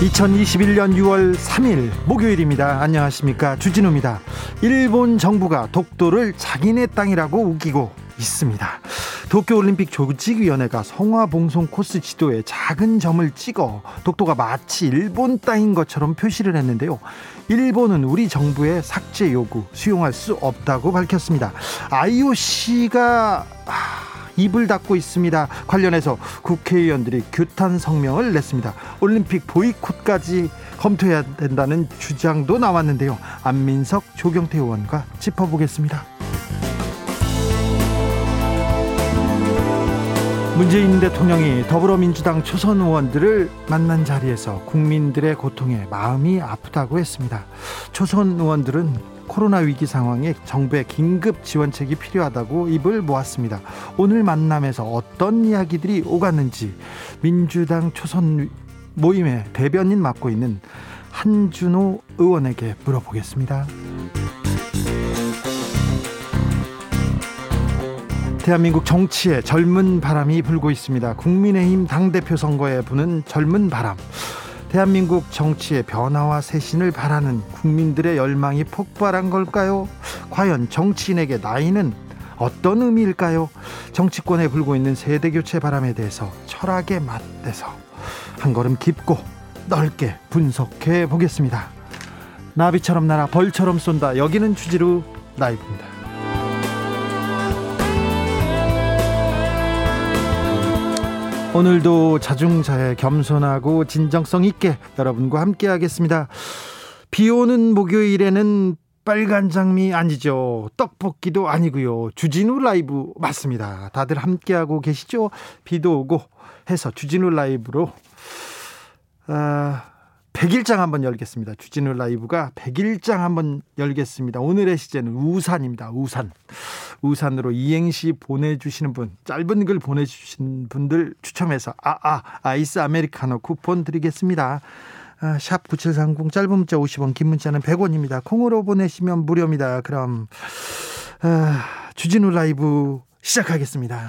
2021년 6월 3일 목요일입니다. 안녕하십니까. 주진우입니다. 일본 정부가 독도를 자기네 땅이라고 우기고 있습니다. 도쿄올림픽 조직위원회가 성화봉송 코스 지도에 작은 점을 찍어 독도가 마치 일본 땅인 것처럼 표시를 했는데요. 일본은 우리 정부의 삭제 요구 수용할 수 없다고 밝혔습니다. IOC가 입을 닫고 있습니다. 관련해서 국회의원들이 규탄 성명을 냈습니다. 올림픽 보이콧까지 검토해야 된다는 주장도 나왔는데요. 안민석 조경태 의원과 짚어보겠습니다. 문재인 대통령이 더불어민주당 초선 의원들을 만난 자리에서 국민들의 고통에 마음이 아프다고 했습니다. 초선 의원들은 코로나 위기 상황에 정부의 긴급 지원책이 필요하다고 입을 모았습니다. 오늘 만남에서 어떤 이야기들이 오갔는지 민주당 초선 모임의 대변인 맡고 있는 한준호 의원에게 물어보겠습니다. 대한민국 정치에 젊은 바람이 불고 있습니다. 국민의힘 당대표 선거에 부는 젊은 바람. 대한민국 정치의 변화와 쇄신을 바라는 국민들의 열망이 폭발한 걸까요? 과연 정치인에게 나이는 어떤 의미일까요? 정치권에 불고 있는 세대 교체 바람에 대해서 철학에 맞대서 한 걸음 깊고 넓게 분석해 보겠습니다. 나비처럼 날아 벌처럼 쏜다. 여기는 주지로 라이브입니다. 오늘도 자중자애 겸손하고 진정성 있게 여러분과 함께 하겠습니다. 비 오는 목요일에는 빨간 장미 아니죠. 떡볶이도 아니고요. 주진우 라이브 맞습니다. 다들 함께 하고 계시죠? 비도 오고 해서 주진우 라이브로 아, 100일장 한번 열겠습니다. 주진우 라이브가 100일장 한번 열겠습니다. 오늘의 시제는 우산입니다. 우산. 우산으로 이행시 보내주시는 분, 짧은 글 보내주신 분들 추첨해서 아, 아, 아이스 아메리카노 쿠폰 드리겠습니다. 아, 샵9730 짧은 문자 50원, 긴 문자는 100원입니다. 콩으로 보내시면 무료입니다. 그럼 아, 주진우 라이브 시작하겠습니다.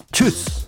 주스.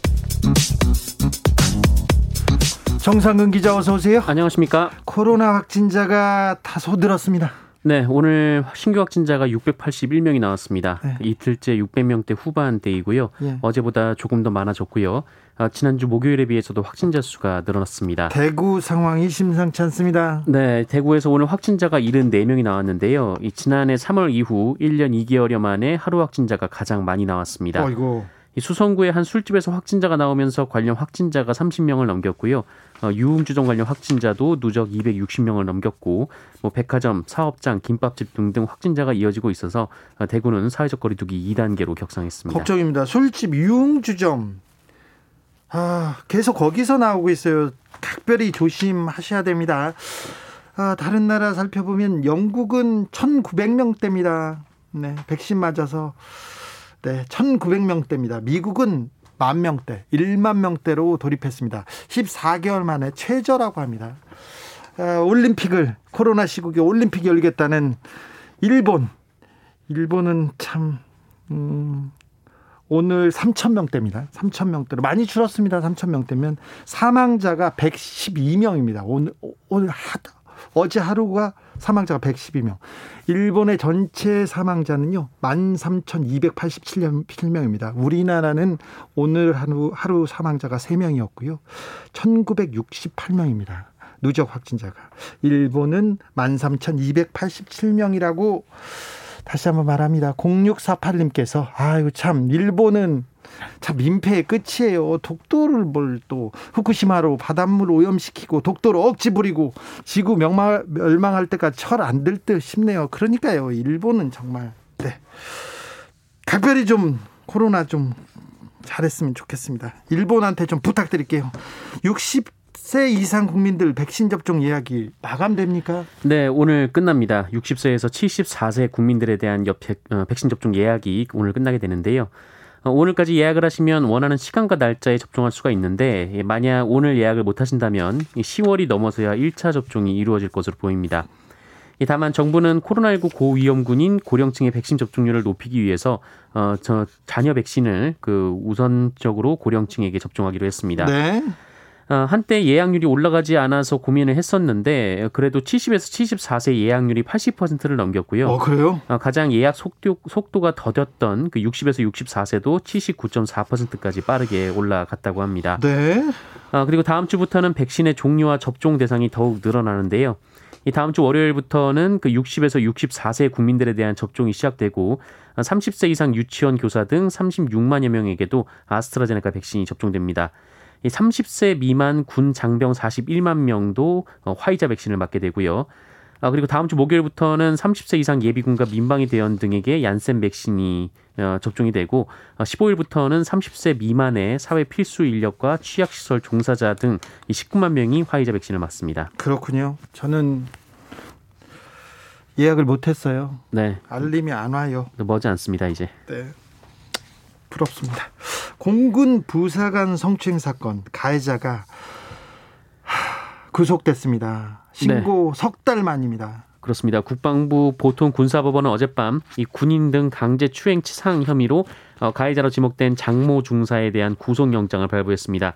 정상근 기자 어서 오세요. 안녕하십니까. 코로나 확진자가 다소 늘었습니다. 네, 오늘 신규 확진자가 681명이 나왔습니다. 네. 이틀째 600명대 후반대이고요. 예. 어제보다 조금 더 많아졌고요. 아, 지난주 목요일에 비해서도 확진자 수가 늘어났습니다. 대구 상황이 심상치 않습니다. 네, 대구에서 오늘 확진자가 74명이 나왔는데요. 이 지난해 3월 이후 1년 2개월여 만에 하루 확진자가 가장 많이 나왔습니다. 어이고. 이 수성구의 한 술집에서 확진자가 나오면서 관련 확진자가 30명을 넘겼고요. 어, 유흥주점 관련 확진자도 누적 260명을 넘겼고, 뭐 백화점, 사업장, 김밥집 등등 확진자가 이어지고 있어서 어, 대구는 사회적 거리두기 2단계로 격상했습니다. 걱정입니다. 술집 유흥주점. 아, 계속 거기서 나오고 있어요. 각별히 조심하셔야 됩니다. 아, 다른 나라 살펴보면 영국은 1,900명대입니다. 네, 백신 맞아서 네, 1,900명대입니다. 미국은 만 명대, 1만 명대로 돌입했습니다. 14개월 만에 최저라고 합니다. 아, 올림픽을 코로나 시국에 올림픽 열겠다는 일본. 일본은 참 음, 오늘 3천 명대입니다. 3천 명대로 많이 줄었습니다. 3천 명대면 사망자가 112명입니다. 오늘 오늘 하도 어제 하루가 사망자가 112명. 일본의 전체 사망자는요. 13,287명입니다. 우리나라는 오늘 하루 하루 사망자가 3명이었고요. 1968명입니다. 누적 확진자가. 일본은 13,287명이라고 다시 한번 말합니다. 0648님께서 아유 참 일본은 참 민폐의 끝이에요. 독도를 뭘 또 후쿠시마로 바닷물 오염시키고 독도를 억지 부리고 지구 명망, 멸망할 때까지 철 안 들 듯 싶네요. 그러니까요. 일본은 정말 네. 각별히 좀 코로나 좀 잘했으면 좋겠습니다. 일본한테 좀 부탁드릴게요. 60 세 이상 국민들 백신 접종 예약이 마감됩니까? 네, 오늘 끝납니다. 60세에서 74세 국민들에 대한 여, 백, 어, 백신 접종 예약이 오늘 끝나게 되는데요. 어, 오늘까지 예약을 하시면 원하는 시간과 날짜에 접종할 수가 있는데 예, 만약 오늘 예약을 못 하신다면 10월이 넘어서야 1차 접종이 이루어질 것으로 보입니다. 다만 정부는 코로나19 고위험군인 고령층의 백신 접종률을 높이기 위해서 어, 저 자녀 백신을 그 우선적으로 고령층에게 접종하기로 했습니다. 네. 어, 한때 예약률이 올라가지 않아서 고민을 했었는데 그래도 70에서 74세 예약률이 80%를 넘겼고요. 어, 그래요? 어, 가장 예약 속도, 속도가 더뎠던 그 60에서 64세도 79.4%까지 빠르게 올라갔다고 합니다. 네. 어, 그리고 다음 주부터는 백신의 종류와 접종 대상이 더욱 늘어나는데요. 이 다음 주 월요일부터는 그 60에서 64세 국민들에 대한 접종이 시작되고 30세 이상 유치원 교사 등 36만여 명에게도 아스트라제네카 백신이 접종됩니다. 이 30세 미만 군 장병 41만 명도 어, 화이자 백신을 맞게 되고요. 아, 그리고 다음 주 목요일부터는 30세 이상 예비군과 민방위 대원 등에게 얀센 백신이 어, 접종이 되고 15일부터는 어, 30세 미만의 사회 필수 인력과 취약시설 종사자 등 19만 명이 화이자 백신을 맞습니다. 그렇군요. 저는 예약을 못했어요. 네. 알림이 안 와요. 머지 않습니다 이제. 네. 부럽습니다. 공군 부사관 성추행 사건 가해자가 구속됐습니다. 신고 네. 석달 만입니다. 그렇습니다. 국방부 보통 군사법원은 어젯밤 이 군인 등 강제 추행 치상 혐의로 어, 가해자로 지목된 장모 중사에 대한 구속영장을 발부했습니다.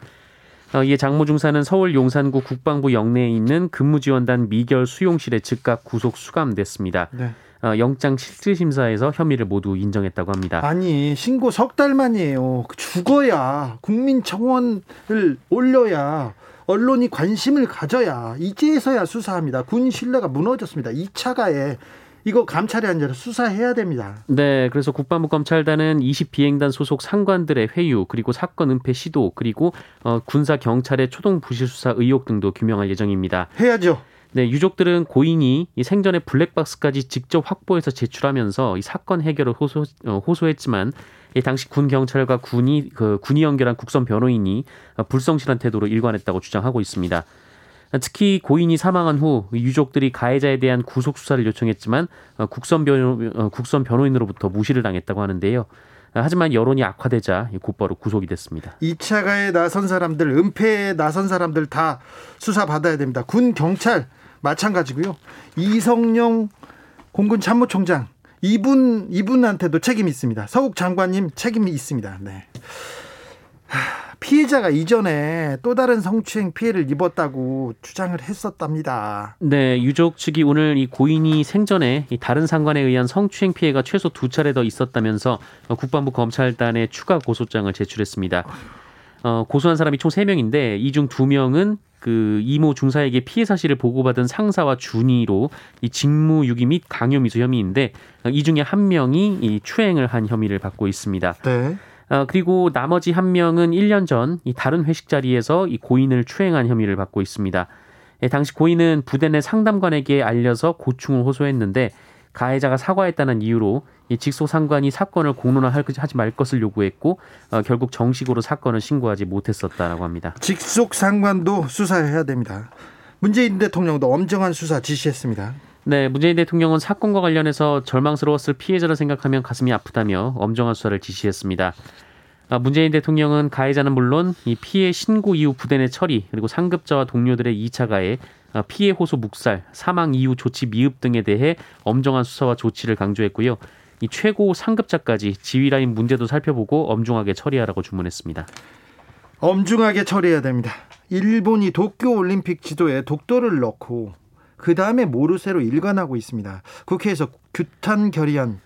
어, 이에 장모 중사는 서울 용산구 국방부 영내에 있는 근무지원단 미결 수용실에 즉각 구속 수감됐습니다. 네. 어, 영장 실질 심사에서 혐의를 모두 인정했다고 합니다. 아니 신고 석 달 만이에요. 죽어야 국민 청원을 올려야 언론이 관심을 가져야 이제서야 수사합니다. 군 신뢰가 무너졌습니다. 2차 가에 이거 감찰이 아니라 수사해야 됩니다. 네, 그래서 국방부 검찰단은 20 비행단 소속 상관들의 회유 그리고 사건 은폐 시도 그리고 어, 군사 경찰의 초동 부실 수사 의혹 등도 규명할 예정입니다. 해야죠. 네, 유족들은 고인이 이 생전에 블랙박스까지 직접 확보해서 제출하면서 이 사건 해결을 호소, 어, 호소했지만 이 당시 군 경찰과 군이 그 군이 연결한 국선 변호인이 불성실한 태도로 일관했다고 주장하고 있습니다. 특히 고인이 사망한 후 유족들이 가해자에 대한 구속 수사를 요청했지만 어, 국선 변호 어, 국선 변호인으로부터 무시를 당했다고 하는데요. 하지만 여론이 악화되자 곧바로 구속이 됐습니다. 2차 가에 나선 사람들, 은폐에 나선 사람들 다 수사 받아야 됩니다. 군 경찰 마찬가지고요. 이성용 공군 참모총장 이분 이분한테도 책임이 있습니다. 서욱 장관님 책임이 있습니다. 네. 피해자가 이전에 또 다른 성추행 피해를 입었다고 주장을 했었답니다. 네, 유족 측이 오늘 이 고인이 생전에 이 다른 상관에 의한 성추행 피해가 최소 두 차례 더 있었다면서 국방부 검찰단에 추가 고소장을 제출했습니다. 어, 고소한 사람이 총 세명인데 이 중 두명은 그 이모 중사에게 피해 사실을 보고받은 상사와 준이로 이 직무유기 및 강요미수 혐의인데 이 중에 한 명이 이 추행을 한 혐의를 받고 있습니다. 네. 어, 그리고 나머지 한 명은 1년 전 이 다른 회식 자리에서 이 고인을 추행한 혐의를 받고 있습니다. 예, 당시 고인은 부대 내 상담관에게 알려서 고충을 호소했는데 가해자가 사과했다는 이유로 이 직속 상관이 사건을 공론화하지 말 것을 요구했고 어, 결국 정식으로 사건을 신고하지 못했었다라고 합니다. 직속 상관도 수사해야 됩니다. 문재인 대통령도 엄정한 수사 지시했습니다. 네, 문재인 대통령은 사건과 관련해서 절망스러웠을 피해자를 생각하면 가슴이 아프다며 엄정한 수사를 지시했습니다. 아, 문재인 대통령은 가해자는 물론 이 피해 신고 이후 부대 내 처리 그리고 상급자와 동료들의 2차 가해 아, 피해 호소 묵살, 사망 이후 조치 미흡 등에 대해 엄정한 수사와 조치를 강조했고요. 이 최고 상급자까지 지휘 라인 문제도 살펴보고 엄중하게 처리하라고 주문했습니다. 엄중하게 처리해야 됩니다. 일본이 도쿄 올림픽 지도에 독도를 넣고 그 다음에 모르쇠로 일관하고 있습니다. 국회에서 규탄 결의안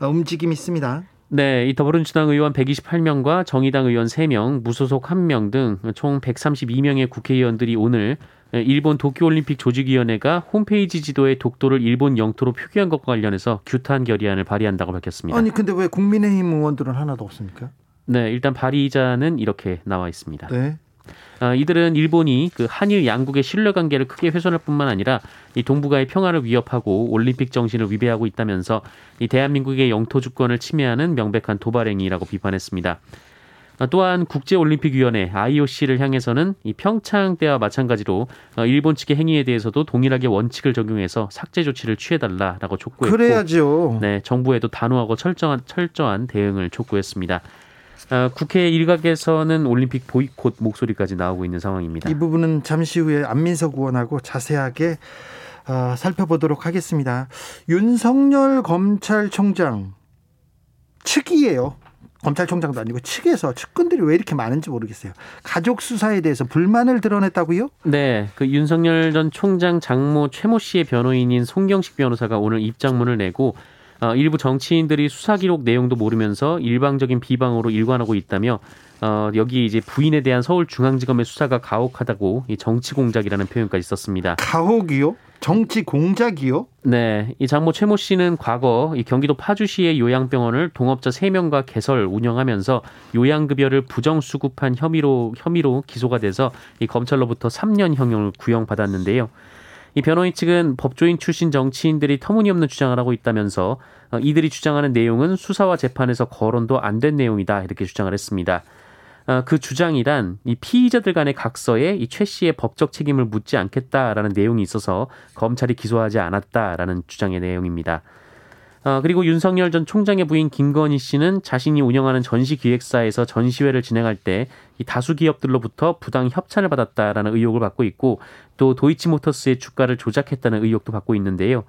어, 움직임이 있습니다. 네, 이 더불어민주당 의원 128명과 정의당 의원 3명, 무소속 1명 등 총 132명의 국회의원들이 오늘 일본 도쿄올림픽 조직위원회가 홈페이지 지도에 독도를 일본 영토로 표기한 것과 관련해서 규탄 결의안을 발의한다고 밝혔습니다. 아니 근데 왜 국민의힘 의원들은 하나도 없습니까? 네, 일단 발의자는 이렇게 나와 있습니다. 네. 아, 이들은 일본이 그 한일 양국의 신뢰 관계를 크게 훼손할 뿐만 아니라 이 동북아의 평화를 위협하고 올림픽 정신을 위배하고 있다면서 이 대한민국의 영토 주권을 침해하는 명백한 도발행위라고 비판했습니다. 아, 또한 국제올림픽위원회 IOC를 향해서는 이 평창 때와 마찬가지로 어, 일본 측의 행위에 대해서도 동일하게 원칙을 적용해서 삭제 조치를 취해달라라고 촉구했고, 그래야죠. 네 정부에도 단호하고 철저한 철저한 대응을 촉구했습니다. 어, 국회 일각에서는 올림픽 보이콧 목소리까지 나오고 있는 상황입니다. 이 부분은 잠시 후에 안민석 의원하고 자세하게 어, 살펴보도록 하겠습니다. 윤석열 검찰총장 측이에요. 검찰총장도 아니고 측에서 측근들이 왜 이렇게 많은지 모르겠어요. 가족 수사에 대해서 불만을 드러냈다고요? 네, 그 윤석열 전 총장 장모 최모 씨의 변호인인 송경식 변호사가 오늘 입장문을 내고 어, 일부 정치인들이 수사 기록 내용도 모르면서 일방적인 비방으로 일관하고 있다며 어, 여기 이제 부인에 대한 서울중앙지검의 수사가 가혹하다고 이 정치 공작이라는 표현까지 썼습니다. 가혹이요? 정치 공작이요? 네, 이 장모 최모 씨는 과거 이 경기도 파주시의 요양병원을 동업자 3명과 개설 운영하면서 요양급여를 부정수급한 혐의로 혐의로 기소가 돼서 이 검찰로부터 3년 형을 구형받았는데요. 이 변호인 측은 법조인 출신 정치인들이 터무니없는 주장을 하고 있다면서 어, 이들이 주장하는 내용은 수사와 재판에서 거론도 안 된 내용이다 이렇게 주장을 했습니다. 어, 그 주장이란 이 피의자들 간의 각서에 이 최 씨의 법적 책임을 묻지 않겠다라는 내용이 있어서 검찰이 기소하지 않았다라는 주장의 내용입니다. 어, 그리고 윤석열 전 총장의 부인 김건희 씨는 자신이 운영하는 전시기획사에서 전시회를 진행할 때 이 다수 기업들로부터 부당 협찬을 받았다라는 의혹을 받고 있고 또 도이치모터스의 주가를 조작했다는 의혹도 받고 있는데요.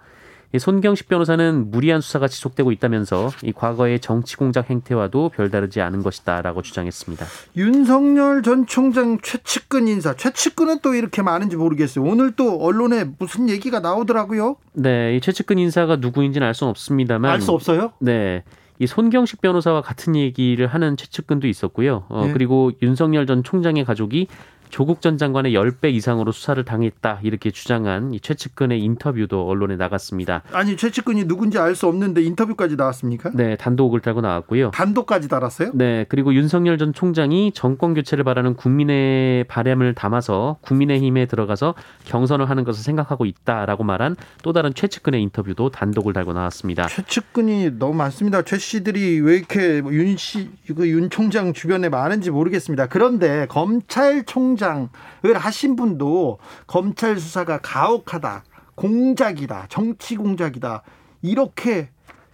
이 손경식 변호사는 무리한 수사가 지속되고 있다면서 이 과거의 정치 공작 행태와도 별다르지 않은 것이다라고 주장했습니다. 윤석열 전 총장 최측근 인사, 최측근은 또 이렇게 많은지 모르겠어요. 오늘 또 언론에 무슨 얘기가 나오더라고요. 네, 이 최측근 인사가 누구인지는 알 수는 없습니다만 알 수 없어요? 네. 이 손경식 변호사와 같은 얘기를 하는 최측근도 있었고요. 어, 네. 그리고 윤석열 전 총장의 가족이 조국 전 장관의 10배 이상으로 수사를 당했다. 이렇게 주장한 이 최측근의 인터뷰도 언론에 나갔습니다. 아니 최측근이 누군지 알 수 없는데 인터뷰까지 나왔습니까? 네, 단독을 달고 나왔고요. 단독까지 달았어요? 네, 그리고 윤석열 전 총장이 정권 교체를 바라는 국민의 바람을 담아서 국민의힘에 들어가서 경선을 하는 것을 생각하고 있다라고 말한 또 다른 최측근의 인터뷰도 단독을 달고 나왔습니다. 최측근이 너무 많습니다. 최 씨들이 왜 이렇게 뭐윤 씨, 그 윤 총장 주변에 많은지 모르겠습니다. 그런데 검찰총 장을 하신 분도 검찰 수사가 가혹하다, 공작이다, 정치 공작이다 이렇게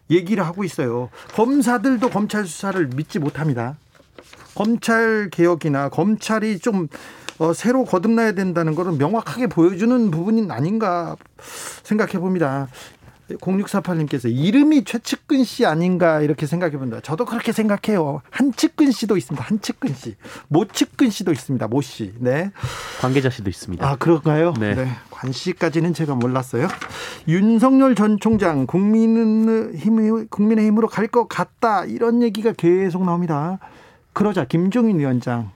얘기를 하고 있어요. 검사들도 검찰 수사를 믿지 못합니다. 검찰 개혁이나 검찰이 좀 어, 새로 거듭나야 된다는 것은 명확하게 보여주는 부분이 아닌가 생각해 봅니다. 0648님께서 이름이 최측근 씨 아닌가 이렇게 생각해 본다. 저도 그렇게 생각해요. 한측근 씨도 있습니다. 한측근 씨. 모측근 씨도 있습니다. 모 씨. 네. 관계자실도 있습니다. 아, 그런가요? 네. 관 씨까지는 제가 몰랐어요. 윤석열 전 총장 국민의힘, 국민의힘으로 갈 것 같다. 이런 얘기가 계속 나옵니다. 그러자 김종인 위원장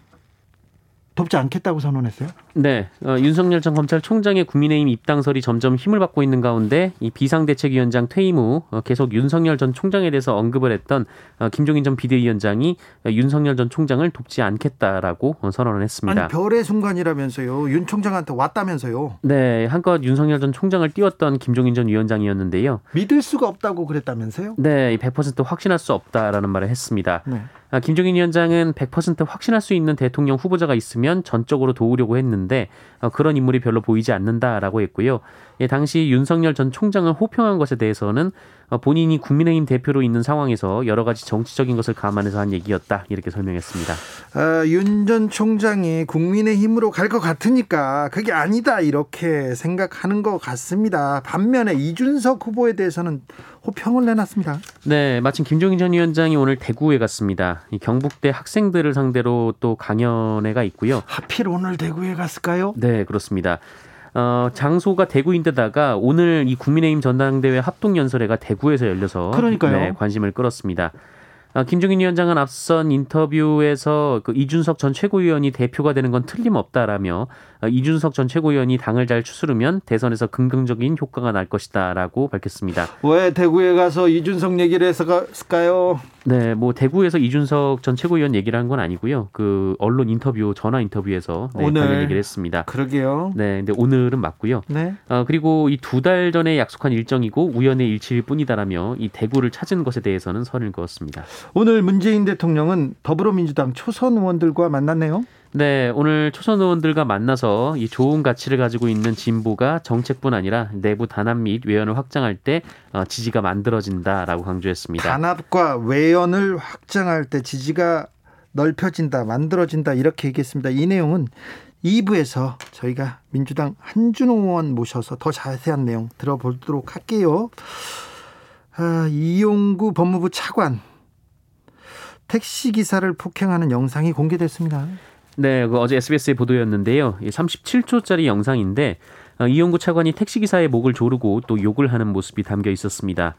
돕지 않겠다고 선언했어요. 네, 어, 윤석열 전 검찰총장의 국민의힘 입당설이 점점 힘을 받고 있는 가운데 이 비상대책위원장 퇴임 후 어, 계속 윤석열 전 총장에 대해서 언급을 했던 어, 김종인 전 비대위원장이 어, 윤석열 전 총장을 돕지 않겠다라고 어, 선언을 했습니다. 아니 별의 순간이라면서요. 윤 총장한테 왔다면서요. 네, 한껏 윤석열 전 총장을 띄웠던 김종인 전 위원장이었는데요. 믿을 수가 없다고 그랬다면서요. 네, 이100% 확신할 수 없다라는 말을 했습니다. 네. 아, 김종인 위원장은 100% 확신할 수 있는 대통령 후보자가 있으면 전적으로 도우려고 했는데 어, 그런 인물이 별로 보이지 않는다라고 했고요. 예, 당시 윤석열 전 총장을 호평한 것에 대해서는 어, 본인이 국민의힘 대표로 있는 상황에서 여러 가지 정치적인 것을 감안해서 한 얘기였다 이렇게 설명했습니다. 아, 윤전 총장이 국민의힘으로 갈 것 같으니까 그게 아니다 이렇게 생각하는 것 같습니다. 반면에 이준석 후보에 대해서는 호평을 내놨습니다. 네, 마침 김종인 전 위원장이 오늘 대구에 갔습니다. 이 경북대 학생들을 상대로 또 강연회가 있고요. 하필 오늘 대구에 갔을까요? 네, 그렇습니다. 어, 장소가 대구인데다가 오늘 이 국민의힘 전당대회 합동연설회가 대구에서 열려서 그러니까요. 네, 관심을 끌었습니다. 아, 김종인 위원장은 앞선 인터뷰에서 그 이준석 전 최고위원이 대표가 되는 건 틀림없다라며 아, 이준석 전 최고위원이 당을 잘 추스르면 대선에서 긍정적인 효과가 날 것이다라고 밝혔습니다. 왜 대구에 가서 이준석 얘기를 했을까요? 네, 뭐 대구에서 이준석 전 최고위원 얘기를 한 건 아니고요. 그 언론 인터뷰 전화 인터뷰에서 네, 오늘. 관련 얘기를 했습니다. 그러게요. 네, 근데 오늘은 맞고요. 네. 어, 그리고 이 두 달 전에 약속한 일정이고 우연의 일치일 뿐이다라며 이 대구를 찾은 것에 대해서는 선을 그었습니다. 오늘 문재인 대통령은 더불어민주당 초선 의원들과 만났네요. 네, 오늘 초선 의원들과 만나서 이 좋은 가치를 가지고 있는 진보가 정책뿐 아니라 내부 단합 및 외연을 확장할 때 어, 지지가 만들어진다라고 강조했습니다. 단합과 외연을 확장할 때 지지가 넓혀진다, 만들어진다 이렇게 얘기했습니다. 이 내용은 2부에서 저희가 민주당 한준호 의원 모셔서 더 자세한 내용 들어보도록 할게요. 아, 이용구 법무부 차관 택시 기사를 폭행하는 영상이 공개됐습니다. 네, 그 어제 SBS의 보도였는데요. 이 37초짜리 영상인데 어, 이용구 차관이 택시 기사의 목을 조르고 또 욕을 하는 모습이 담겨 있었습니다.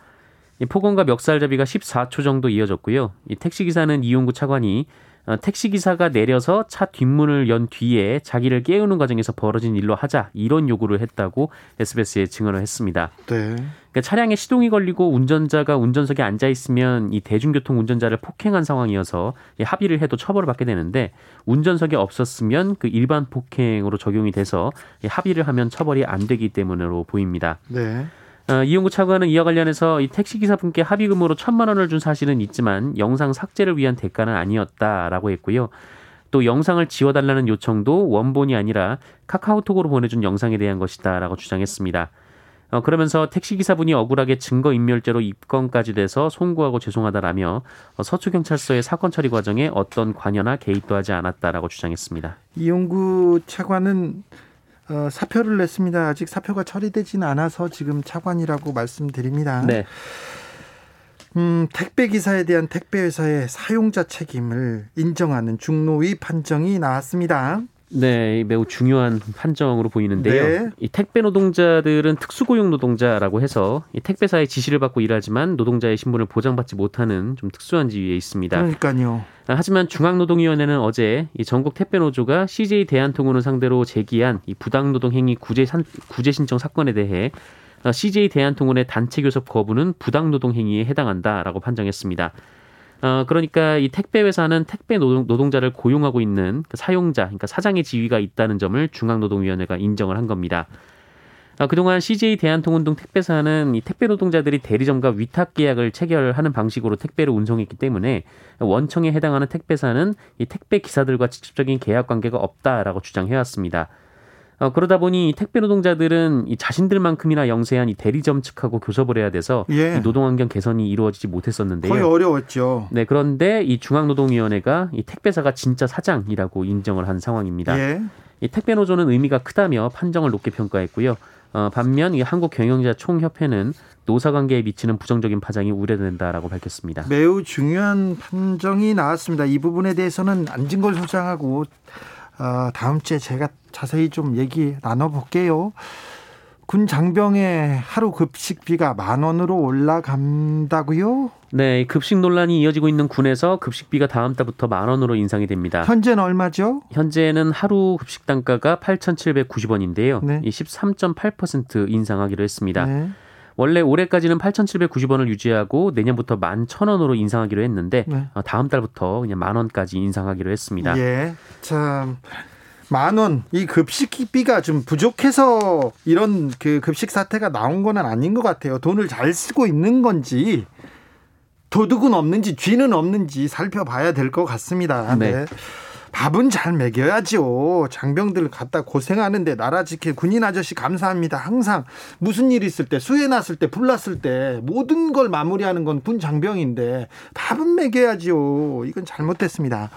이 폭언과 멱살잡이가 14초 정도 이어졌고요. 이 택시 기사는 이용구 차관이 어, 택시 기사가 내려서 차 뒷문을 연 뒤에 자기를 깨우는 과정에서 벌어진 일로 하자 이런 요구를 했다고 SBS에 증언을 했습니다. 네. 그러니까 차량에 시동이 걸리고 운전자가 운전석에 앉아 있으면 이 대중교통 운전자를 폭행한 상황이어서 이 합의를 해도 처벌을 받게 되는데 운전석에 없었으면 그 일반 폭행으로 적용이 돼서 이 합의를 하면 처벌이 안 되기 때문으로 보입니다. 네. 어, 이용구 차관은 이와 관련해서 이 택시 기사분께 합의금으로 천만 원을 준 사실은 있지만 영상 삭제를 위한 대가는 아니었다라고 했고요. 또 영상을 지워달라는 요청도 원본이 아니라 카카오톡으로 보내준 영상에 대한 것이다라고 주장했습니다. 어, 그러면서 택시기사분이 억울하게 증거인멸죄로 입건까지 돼서 송구하고 죄송하다라며 어, 서초경찰서의 사건 처리 과정에 어떤 관여나 개입도 하지 않았다라고 주장했습니다. 이용구 차관은 어, 사표를 냈습니다. 아직 사표가 처리되지는 않아서 지금 차관이라고 말씀드립니다. 네. 음, 택배 기사에 대한 택배 회사의 사용자 책임을 인정하는 중노위 판정이 나왔습니다. 네, 매우 중요한 판정으로 보이는데요. 네. 이 택배 노동자들은 특수고용 노동자라고 해서 이 택배사의 지시를 받고 일하지만 노동자의 신분을 보장받지 못하는 좀 특수한 지위에 있습니다. 그러니까요. 아, 하지만 중앙노동위원회는 어제 이 전국 택배 노조가 CJ 대한통운을 상대로 제기한 이 부당노동 행위 구제, 산, 구제 신청 사건에 대해 어, CJ 대한통운의 단체 교섭 거부는 부당노동 행위에 해당한다라고 판정했습니다. 어, 그러니까 이 택배 회사는 택배 노동, 자를 고용하고 있는 그 사용자, 그러니까 사장의 지위가 있다는 점을 중앙노동위원회가 인정을 한 겁니다. 어, 그동안 CJ 대한통운 등 택배사는 이 택배 노동자들이 대리점과 위탁 계약을 체결하는 방식으로 택배를 운송했기 때문에 원청에 해당하는 택배사는 이 택배 기사들과 직접적인 계약 관계가 없다라고 주장해왔습니다. 어, 그러다 보니 이 택배 노동자들은 이 자신들만큼이나 영세한 이 대리점 측하고 교섭을 해야 돼서 예. 이 노동 환경 개선이 이루어지지 못했었는데요. 거의 어려웠죠. 네, 그런데 이 중앙노동위원회가 이 택배사가 진짜 사장이라고 인정을 한 상황입니다. 예. 이 택배 노조는 의미가 크다며 판정을 높게 평가했고요. 어, 반면 이 한국 경영자 총협회는 노사 관계에 미치는 부정적인 파장이 우려된다라고 밝혔습니다. 매우 중요한 판정이 나왔습니다. 이 부분에 대해서는 안진걸 소장하고 어, 다음 주에 제가 자세히 좀 얘기 나눠볼게요. 군 장병의 하루 급식비가 만 원으로 올라간다고요? 네, 급식 논란이 이어지고 있는 군에서 급식비가 다음 달부터 만 원으로 인상이 됩니다. 현재는 얼마죠? 현재는 하루 급식 단가가 8,790원인데요. 네. 이 13.8% 인상하기로 했습니다. 네. 원래 올해까지는 8,790원을 유지하고 내년부터 11,000원으로 인상하기로 했는데 네. 어, 다음 달부터 그냥 만 원까지 인상하기로 했습니다. 예. 참. 만 원, 이 급식비가 좀 부족해서 이런 그 급식 사태가 나온 건 아닌 것 같아요. 돈을 잘 쓰고 있는 건지, 도둑은 없는지, 쥐는 없는지 살펴봐야 될 것 같습니다. 네. 네. 밥은 잘 먹여야죠. 장병들 갖다 고생하는데 나라 지킬 군인 아저씨 감사합니다. 항상 무슨 일 있을 때 수해 났을 때 불났을 때 모든 걸 마무리하는 건 군 장병인데 밥은 먹여야죠. 이건 잘못됐습니다.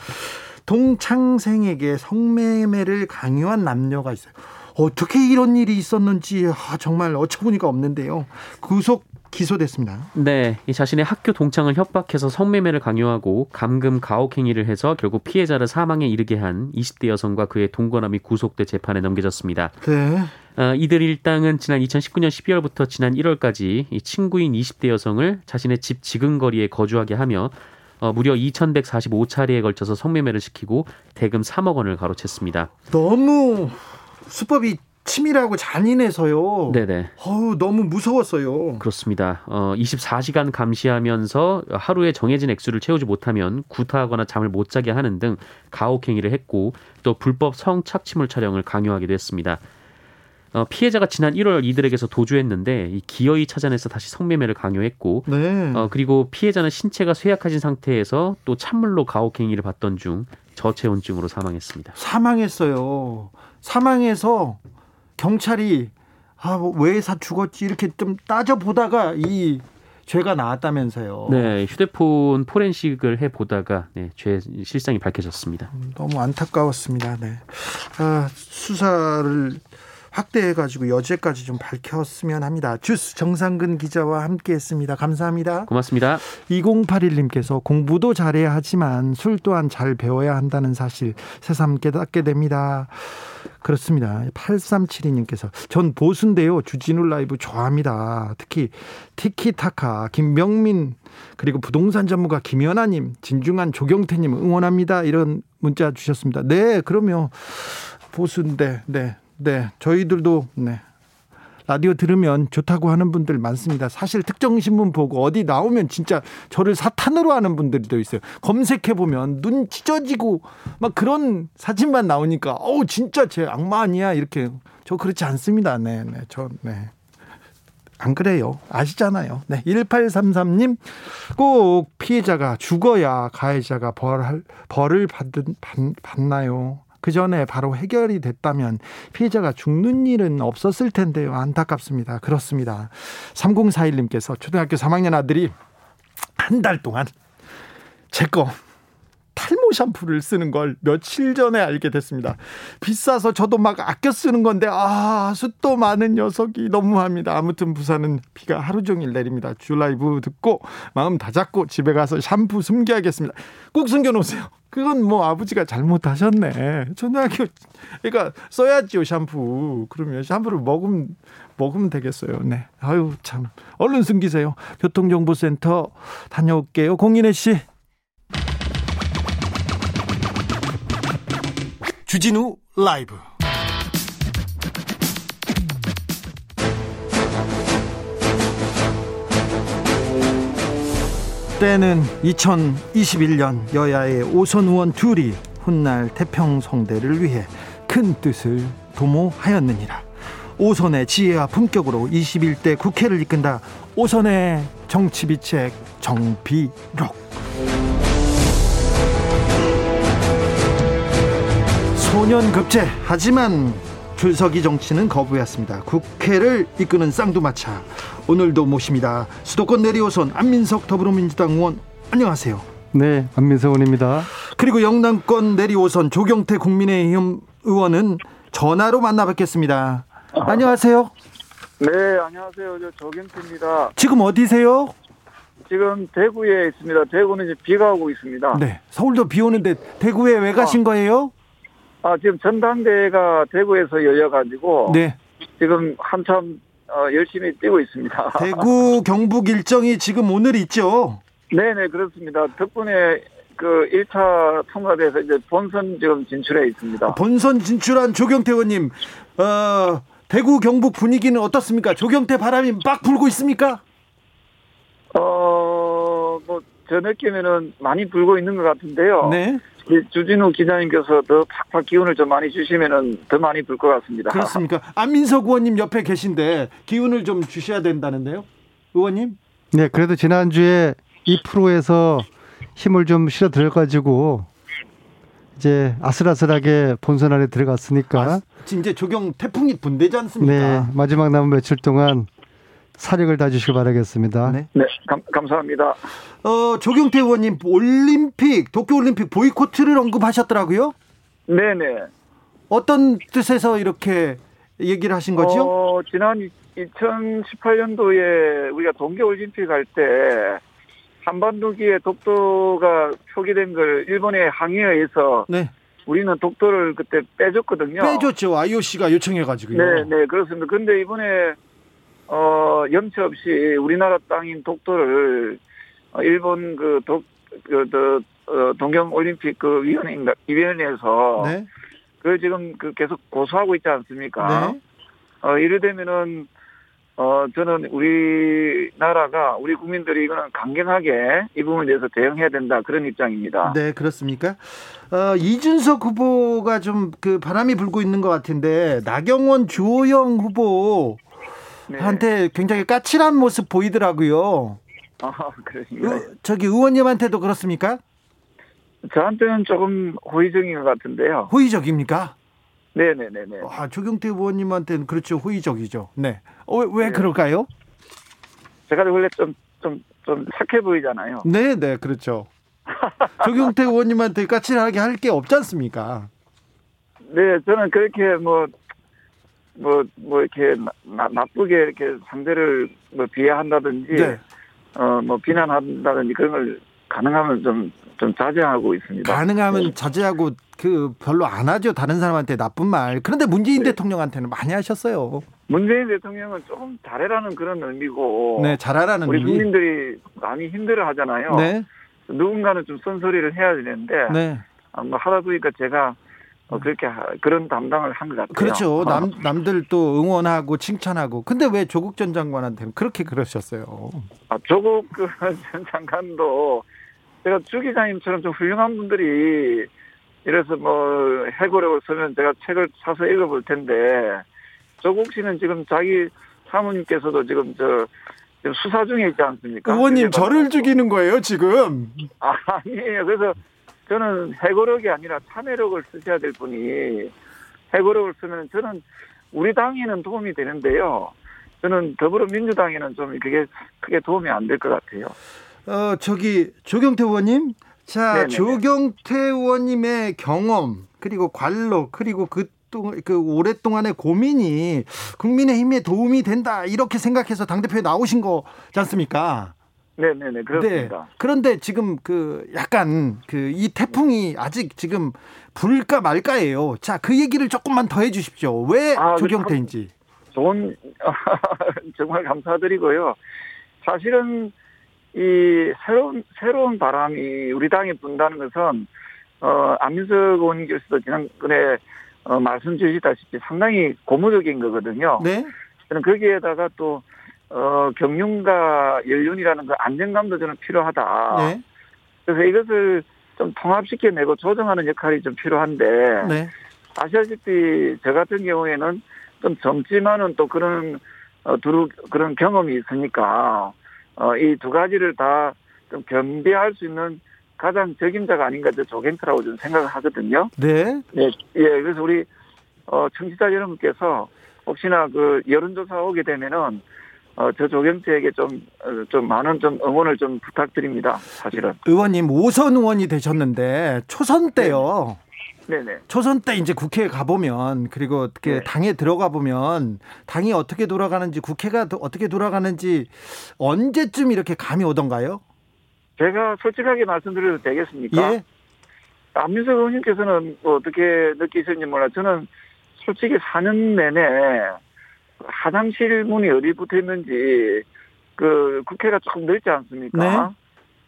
동창생에게 성매매를 강요한 남녀가 있어요. 어떻게 이런 일이 있었는지 아, 정말 어처구니가 없는데요. 구속 기소됐습니다. 네, 이 자신의 학교 동창을 협박해서 성매매를 강요하고 감금 가혹 행위를 해서 결국 피해자를 사망에 이르게 한 20대 여성과 그의 동거남이 구속돼 재판에 넘겨졌습니다. 네. 어, 이들 일당은 지난 2019년 12월부터 지난 1월까지 이 친구인 20대 여성을 자신의 집 지근거리에 거주하게 하며 어, 무려 2,145차례에 걸쳐서 성매매를 시키고 대금 3억 원을 가로챘습니다. 너무 수법이 치밀하고 잔인해서요. 네네. 어우, 너무 무서웠어요. 그렇습니다. 어, 24시간 감시하면서 하루에 정해진 액수를 채우지 못하면 구타하거나 잠을 못 자게 하는 등 가혹 행위를 했고 또 불법 성착취물 촬영을 강요하기도 했습니다. 어, 피해자가 지난 1월 이들에게서 도주했는데 이 기어이 찾아내서 다시 성매매를 강요했고 네. 어, 그리고 피해자는 신체가 쇠약해진 상태에서 또 찬물로 가혹 행위를 받던 중 저체온증으로 사망했습니다. 사망했어요. 사망해서 경찰이 아, 뭐 왜사 죽었지 이렇게 좀 따져 보다가 이 죄가 나왔다면서요. 네, 휴대폰 포렌식을 해 보다가 네, 죄 실상이 밝혀졌습니다. 너무 안타까웠습니다. 네. 아, 수사를 확대해가지고 여죄까지 좀 밝혔으면 합니다. 주스 정상근 기자와 함께했습니다. 감사합니다. 고맙습니다. 2081님께서 공부도 잘해야 하지만 술 또한 잘 배워야 한다는 사실 새삼 깨닫게 됩니다. 그렇습니다. 8372님께서 전 보수인데요. 주진우 라이브 좋아합니다. 특히 티키타카 김명민 그리고 부동산 전문가 김연아님 진중한 조경태님 응원합니다. 이런 문자 주셨습니다. 네, 그러면 보수인데 네. 네, 저희들도 네. 라디오 들으면 좋다고 하는 분들 많습니다. 사실 특정 신문 보고 어디 나오면 진짜 저를 사탄으로 하는 분들도 있어요. 검색해 보면 눈 찢어지고 막 그런 사진만 나오니까 어우 진짜 제 악마 아니야 이렇게 저 그렇지 않습니다. 네, 네, 저 네. 안 그래요. 아시잖아요. 네. 1833님, 꼭 피해자가 죽어야 가해자가 벌, 벌을 받은, 받, 받나요? 그 전에 바로 해결이 됐다면 피해자가 죽는 일은 없었을 텐데요. 안타깝습니다. 그렇습니다. 3041님께서 초등학교 3학년 아들이 한 달 동안 제거 샴푸를 쓰는 걸 며칠 전에 알게 됐습니다. 비싸서 저도 막 아껴 쓰는 건데 아 숱도 많은 녀석이 너무합니다. 아무튼 부산은 비가 하루 종일 내립니다. 주라이브 듣고 마음 다잡고 집에 가서 샴푸 숨겨야겠습니다. 꼭 숨겨놓으세요. 그건 뭐 아버지가 잘못하셨네. 초등학교 그러니까 써야지요 샴푸. 그러면 샴푸를 먹으면 먹으면 되겠어요. 네. 아유 참 얼른 숨기세요. 교통정보센터 다녀올게요. 공인혜 씨. 주진우 라이브 때는 2021년 여야의 오선 의원 둘이 훗날 태평성대를 위해 큰 뜻을 도모하였느니라. 오선의 지혜와 품격으로 21대 국회를 이끈다. 오선의 정치비책 정비록. 소년 급제 하지만 줄서기 정치는 거부했습니다. 국회를 이끄는 쌍두마차 오늘도 모십니다. 수도권 내리오선 안민석 더불어민주당 의원 안녕하세요. 네, 안민석 의원입니다. 그리고 영남권 내리오선 조경태 국민의힘 의원은 전화로 만나 뵙겠습니다. 안녕하세요. 네, 안녕하세요. 저 조경태입니다. 지금 어디세요? 지금 대구에 있습니다. 대구는 이제 비가 오고 있습니다. 네, 서울도 비 오는데 대구에 왜 가신 거예요? 아, 지금 전당대회가 대구에서 열려가지고 네, 지금 한참 어, 열심히 뛰고 있습니다. 대구 경북 일정이 지금 오늘 있죠. 네네, 그렇습니다. 덕분에 그 1차 통과돼서 이제 본선 지금 진출해 있습니다. 본선 진출한 조경태 의원님, 어, 대구 경북 분위기는 어떻습니까? 조경태 바람이 막 불고 있습니까? 어, 뭐, 저 느낌에는 많이 불고 있는 것 같은데요. 네, 주진우 기자님께서 더 팍팍 기운을 좀 많이 주시면은 더 많이 불 것 같습니다. 그렇습니까? 안민석 의원님 옆에 계신데 기운을 좀 주셔야 된다는데요, 의원님? 네, 그래도 지난주에 2%에서 힘을 좀 실어 들어가지고 이제 아슬아슬하게 본선 안에 들어갔으니까 아, 이제 조경 태풍이 분대지 네, 않습니까? 마지막 남은 며칠 동안 사력을 다주시길 바라겠습니다. 네. 네, 감, 감사합니다. 어, 조경태 의원님 올림픽 도쿄 올림픽 보이콧을 언급하셨더라고요. 네 네. 어떤 뜻에서 이렇게 얘기를 하신 거죠? 어, 어, 지난 2018년도에 우리가 동계올림픽 할 때 한반도기에 독도가 표기된 걸 일본의 항의에 의해서 네. 우리는 독도를 그때 빼줬거든요. 빼줬죠. IOC가 요청해가지고요. 네, 네, 그렇습니다. 근데 이번에, 어, 염치 없이 우리나라 땅인 독도를, 어, 일본 그 독, 그, 그, 어, 동경올림픽 그 위원회인가, 위원회에서, 네. 그걸 지금 그 계속 고소하고 있지 않습니까? 네. 어, 이래되면은, 어, 저는 우리나라가, 우리 국민들이 이거는 강경하게 이 부분에 대해서 대응해야 된다. 그런 입장입니다. 네, 그렇습니까? 어, 이준석 후보가 좀 그 바람이 불고 있는 것 같은데 나경원 주호영 후보 한테 네. 굉장히 까칠한 모습 보이더라고요. 아. 의- 저기 의원님한테도 그렇습니까? 저한테는 조금 호의적인 것 같은데요. 호의적입니까? 네네네네. 아, 조경태 의원님한테는 그렇죠. 호의적이죠. 네. 어, 왜, 왜 네. 그럴까요? 제가 원래 좀, 좀, 좀 착해 보이잖아요. 네, 네, 그렇죠. 조경태 의원님한테 까칠하게 할 게 없지 않습니까? 네, 저는 그렇게 뭐, 뭐, 뭐, 이렇게 나, 나쁘게 이렇게 상대를 뭐 비하한다든지, 네. 어, 뭐 비난한다든지 그런 걸 가능하면 좀, 좀 자제하고 있습니다. 가능하면 네. 자제하고 그 별로 안 하죠. 다른 사람한테 나쁜 말. 그런데 문재인 네. 대통령한테는 많이 하셨어요. 문재인 대통령은 조금 잘해라는 그런 의미고, 네, 잘하라는 우리 의미. 국민들이 많이 힘들어 하잖아요. 네, 누군가는 좀 쓴소리를 해야 되는데, 네. 아, 뭐 하다 보니까 제가 어, 그렇게 하- 그런 담당을 한 것 같아요. 그렇죠. 어. 남 남들 또 응원하고 칭찬하고. 근데 왜 조국 전 장관한테는 그렇게 그러셨어요? 아, 조국 그 전 장관도 제가 주 기자님처럼 좀 훌륭한 분들이 이래서 뭐 해고력을 쓰면 제가 책을 사서 읽어볼 텐데 조국 씨는 지금 자기 사모님께서도 지금 저 지금 수사 중에 있지 않습니까? 의원님 저를 죽이는 거예요 지금. 아, 아니에요. 그래서 저는 해고력이 아니라 참여력을 쓰셔야 될 분이 해고력을 쓰면 저는 우리 당에는 도움이 되는데요. 저는 더불어민주당에는 좀 그게 크게 도움이 안 될 것 같아요. 어 저기 조경태 의원님. 자 네네네. 조경태 의원님의 경험 그리고 관로 그리고 그. 또그 오랫동안의 고민이 국민의힘에 도움이 된다 이렇게 생각해서 당 대표에 나오신 거지 않습니까? 네네네 그렇습니다. 그런데 지금 그 약간 그 이 태풍이 아직 지금 불까 말까예요. 자, 그 얘기를 조금만 더 해주십시오. 왜 아, 조경태인지. 좋은 정말 감사드리고요. 사실은 이 새로운 새로운 바람이 우리 당에 분다는 것은 어 안민석 의원님께서도 지난번에 어, 말씀 주시다시피 상당히 고무적인 거거든요. 네, 저는 거기에다가 또 어, 경륜과 연륜이라는 그 안정감도 저는 필요하다. 네, 그래서 이것을 좀 통합시켜내고 조정하는 역할이 좀 필요한데 네, 아시다시피 저 같은 경우에는 좀 젊지만은 또 그런 어, 두루 그런 경험이 있으니까 어, 이 두 가지를 다 좀 겸비할 수 있는 가장 적임자가 아닌가 저 조경태라고 저는 생각을 하거든요. 네. 네, 예, 그래서 우리 어, 청취자 여러분께서 혹시나 그 여론조사 오게 되면은 어, 저 조경태에게 좀, 어, 좀 많은 좀 응원을 좀 부탁드립니다. 사실은. 의원님 5선 의원이 되셨는데 초선 때요. 네네. 초선 때 이제 국회에 가보면 그리고 어떻게 네. 당에 들어가 보면 당이 어떻게 돌아가는지 국회가 도- 어떻게 돌아가는지 언제쯤 이렇게 감이 오던가요? 제가 솔직하게 말씀드려도 되겠습니까? 예. 안민석 의원님께서는 뭐 어떻게 느끼셨는지 몰라. 저는 솔직히 4년 내내 화장실 문이 어디 붙어 있는지 그 국회가 조금 넓지 않습니까?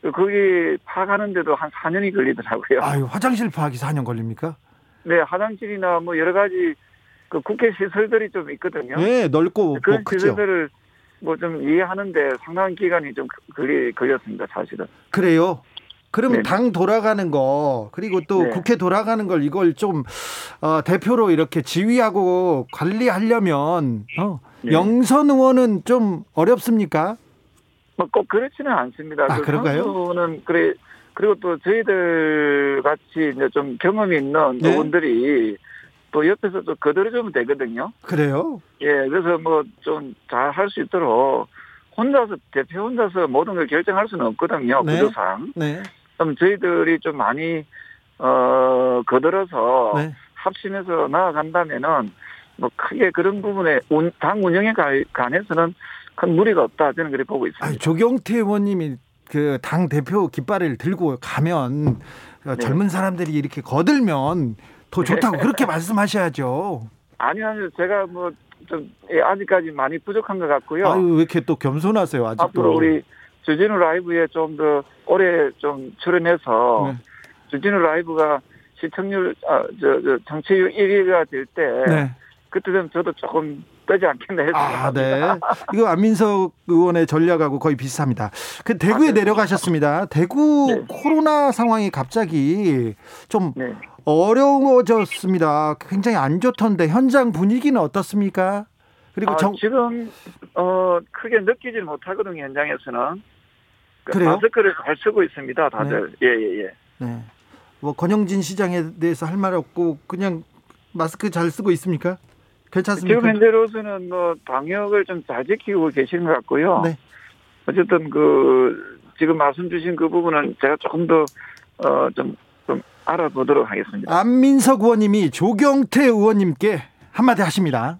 그 거기 파가는데도 한 4년이 걸리더라고요. 아유 화장실 파악이 4년 걸립니까? 네, 화장실이나 뭐 여러 가지 그 국회 시설들이 좀 있거든요. 네, 넓고 그런 뭐 크죠. 시설들을 뭐 좀 이해하는데 상당한 기간이 좀 걸리, 걸렸습니다, 사실은. 그래요. 그러면 네. 당 돌아가는 거 그리고 또 네. 국회 돌아가는 걸 이걸 좀 어, 대표로 이렇게 지휘하고 관리하려면 어, 네. 영선 의원은 좀 어렵습니까? 뭐꼭 그렇지는 않습니다. 아, 그 그런가요? 선수는 그래 그리고 또 저희들 같이 이제 좀 경험이 있는 네. 의원들이 또 옆에서 좀 거들어주면 되거든요. 그래요? 예, 그래서 뭐 좀 잘 할 수 있도록 혼자서 대표 혼자서 모든 걸 결정할 수는 없거든요. 네. 구조상. 네, 그럼 저희들이 좀 많이 어 거들어서 네. 합심해서 나아간다면은 뭐 크게 그런 부분에 운- 당 운영에 가- 관해서는 큰 무리가 없다 저는 그렇게 보고 있습니다. 아니, 조경태 의원님이 그 당 대표 깃발을 들고 가면 어, 네. 젊은 사람들이 이렇게 거들면 더 좋다고 그렇게 말씀하셔야죠. 아니요, 아니요. 제가 뭐, 좀, 예, 아직까지 많이 부족한 것 같고요. 아유 왜 이렇게 또 겸손하세요 아직도. 앞으로 우리 주진우 라이브에 좀더 오래 좀 출연해서 네. 주진우 라이브가 시청률, 아, 저, 저, 정치율 1위가 될 때, 네. 그때 되면 저도 조금 뜨지 않겠나 해서. 아, 네. 이거 안민석 의원의 전략하고 거의 비슷합니다. 그 대구에 아, 네. 내려가셨습니다. 대구 네. 코로나 상황이 갑자기 좀 네. 어려워졌습니다. 굉장히 안 좋던데 현장 분위기는 어떻습니까? 그리고 아, 정, 지금, 어, 크게 느끼질 못하거든요, 현장에서는. 그 그래요? 마스크를 잘 쓰고 있습니다, 다들. 예, 예, 예. 네. 뭐 권영진 시장에 대해서 할 말 없고 그냥 마스크 잘 쓰고 있습니까? 괜찮습니까? 지금 현재로서는 뭐 방역을 좀 잘 지키고 계시는 것 같고요. 네. 어쨌든 그 지금 말씀 주신 그 부분은 제가 조금 더어좀 좀 알아보도록 하겠습니다. 안민석 의원님이 조경태 의원님께 한마디 하십니다.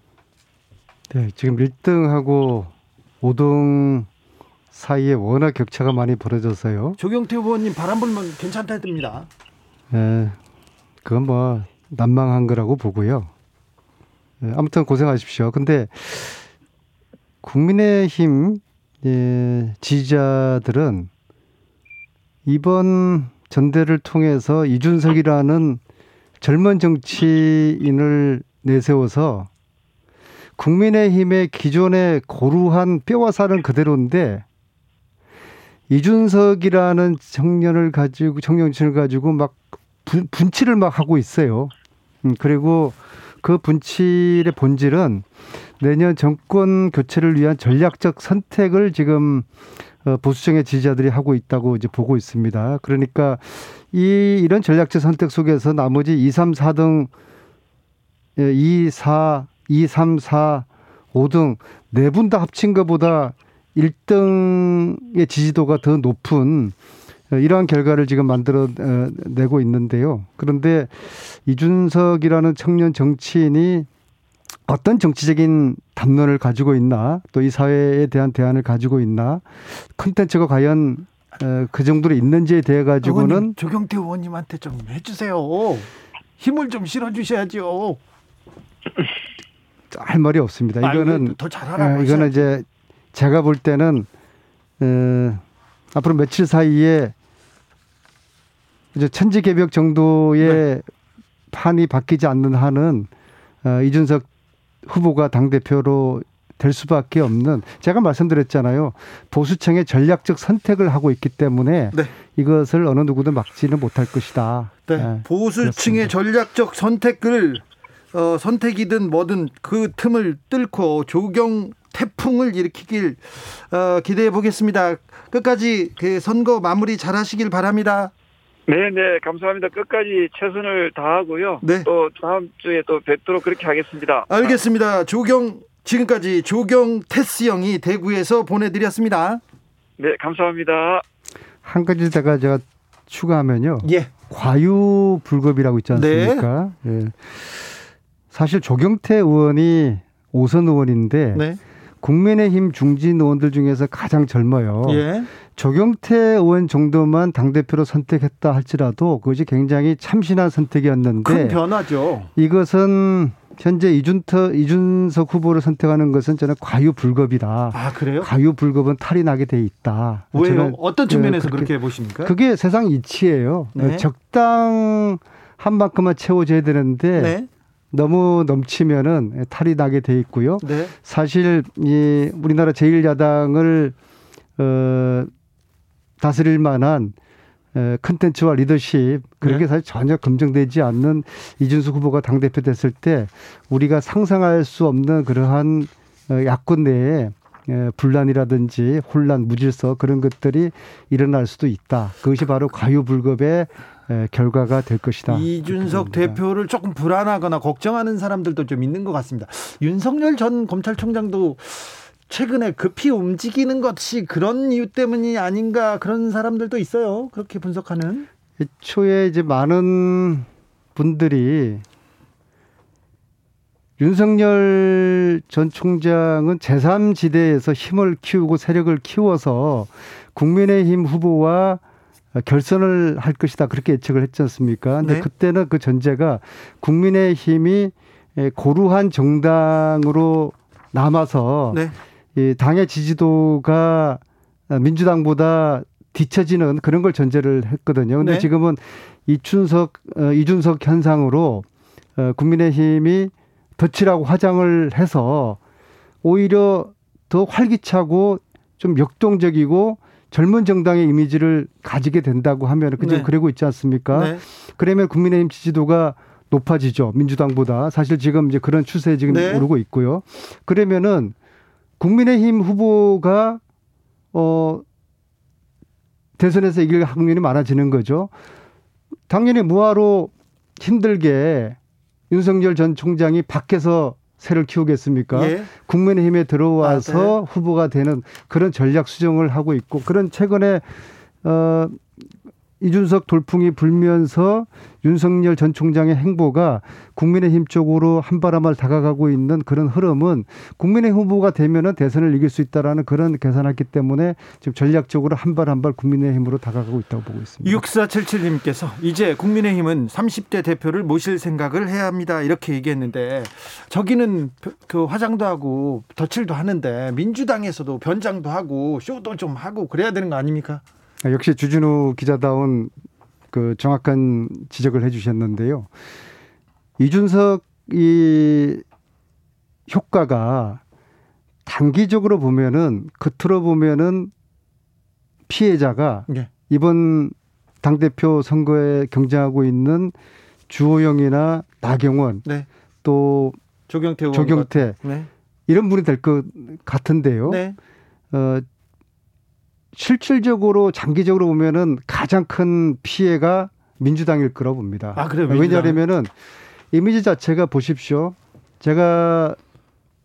네, 지금 1등하고 5등 사이에 워낙 격차가 많이 벌어져서요. 조경태 의원님 바람 불면 괜찮다듭니다. 예, 그건 뭐 난망한 거라고 보고요. 예, 아무튼 고생하십시오. 근데 국민의힘 예, 지지자들은 이번 전대를 통해서 이준석이라는 젊은 정치인을 내세워서 국민의힘의 기존의 고루한 뼈와 살은 그대로인데 이준석이라는 청년을 가지고 청년층을 가지고 막 분, 분칠을 막 하고 있어요. 음, 그리고 그 분칠의 본질은 내년 정권 교체를 위한 전략적 선택을 지금 어, 보수층의 지지자들이 하고 있다고 이제 보고 있습니다. 그러니까 이 이런 전략적 선택 속에서 나머지 2, 3, 4등 2, 4, 2, 3, 4, 5등 네 분 다 합친 것보다 1등의 지지도가 더 높은 어, 이러한 결과를 지금 만들어 어, 내고 있는데요. 그런데 이준석이라는 청년 정치인이 어떤 정치적인 담론을 가지고 있나 또 이 사회에 대한 대안을 가지고 있나 컨텐츠가 과연 어, 그 정도로 있는지에 대해 가지고는 의원님, 조경태 의원님한테 좀 해주세요. 힘을 좀 실어주셔야죠. 할 말이 없습니다. 이거는 더 잘하라고. 예, 이거는. 이제 제가 볼 때는 어, 앞으로 며칠 사이에 이제 천지 개벽 정도의 네. 판이 바뀌지 않는 한은 어, 이준석 후보가 당 대표로 될 수밖에 없는 제가 말씀드렸잖아요 보수층의 전략적 선택을 하고 있기 때문에 네. 이것을 어느 누구도 막지는 못할 것이다. 네, 예, 보수층의 그렇습니다. 전략적 선택을 어, 선택이든 뭐든 그 틈을 뚫고 조경 태풍을 일으키길 어, 기대해 보겠습니다. 끝까지 그 선거 마무리 잘 하시길 바랍니다. 네, 네, 감사합니다. 끝까지 최선을 다하고요. 네. 또 다음 주에 또 뵙도록 그렇게 하겠습니다. 알겠습니다. 조경 지금까지 조경 테스 형이 대구에서 보내드렸습니다. 네, 감사합니다. 한 가지 제가 제가 추가하면요. 예, 과유불급이라고 있지 않습니까? 예. 사실 조경태 의원이 오선 의원인데 네, 국민의힘 중진 의원들 중에서 가장 젊어요. 예, 조경태 의원 정도만 당대표로 선택했다 할지라도 그것이 굉장히 참신한 큰 선택이었는데 변화죠. 이것은 현재 이준터 이준석 후보를 선택하는 것은 저는 과유불급이다. 아 그래요? 과유불급은 탈이 나게 돼 있다. 왜요? 어떤 측면에서 그렇게- 그렇게 보십니까? 그게 세상 이치예요. 네. 적당 한 만큼만 채워져야 되는데 네, 너무 넘치면은 탈이 나게 돼 있고요. 네, 사실 이 우리나라 제1야당을 어 다스릴 만한 에, 컨텐츠와 리더십 그렇게 네. 사실 전혀 검증되지 않는 이준석 후보가 당 대표 됐을 때 우리가 상상할 수 없는 그러한 어, 야권 내에 에, 분란이라든지 혼란, 무질서 그런 것들이 일어날 수도 있다. 그것이 바로 과유불급의 에, 결과가 될 것이다. 이준석. 대표를 조금 불안하거나 걱정하는 사람들도 좀 있는 것 같습니다. 윤석열 전 검찰총장도 최근에 급히 움직이는 것이 그런 이유 때문이 아닌가 그런 사람들도 있어요. 그렇게 분석하는. 애초에 이제 많은 분들이 윤석열 전 총장은 제3지대에서 힘을 키우고 세력을 키워서 국민의힘 후보와 결선을 할 것이다 그렇게 예측을 했지 않습니까? 근데 네. 그때는 그 전제가 국민의 힘이 고루한 정당으로 남아서 네. 이 당의 지지도가 민주당보다 뒤처지는 그런 걸 전제를 했거든요. 근데 네. 지금은 이춘석 어, 이준석 현상으로 어, 국민의 힘이 덫이라고 화장을 해서 오히려 더 활기차고 좀 역동적이고 젊은 정당의 이미지를 가지게 된다고 하면 그 지금 네. 그러고 있지 않습니까? 네. 그러면 국민의힘 지지도가 높아지죠. 민주당보다. 사실 지금 이제 그런 추세에 지금 네. 오르고 있고요. 그러면은 국민의힘 후보가 어 대선에서 이길 확률이 많아지는 거죠. 당연히 무화로 힘들게 윤석열 전 총장이 밖에서 새를 키우겠습니까? 예. 국민의힘에 들어와서 아, 네. 후보가 되는 그런 전략 수정을 하고 있고 그런 최근에 어 이준석 돌풍이 불면서 윤석열 전 총장의 행보가 국민의힘 쪽으로 한 발한발 다가가고 있는 그런 흐름은 국민의 후보가 되면은 대선을 이길 수 있다라는 그런 계산했기 때문에 지금 전략적으로 한 발 한 발 국민의힘으로 다가가고 있다고 보고 있습니다. 6477님께서 이제 국민의힘은 30대 대표를 모실 생각을 해야 합니다. 이렇게 얘기했는데 저기는 그 화장도 하고 덧칠도 하는데 민주당에서도 변장도 하고 쇼도 좀 하고 그래야 되는 거 아닙니까? 아, 역시 주진우 기자다운 그 정확한 지적을 해주셨는데요. 이준석 이 효과가 단기적으로 보면은 겉으로 보면은 피해자가 네. 이번 당 대표 선거에 경쟁하고 있는 주호영이나 나경원 네. 또 조경태 조경태 같- 네. 이런 분이 될 것 같은데요. 네. 어, 실질적으로 장기적으로 보면은 가장 큰 피해가 민주당일 거라고 봅니다. 아, 그래요? 민주당? 왜냐하면은 이미지 자체가 보십시오. 제가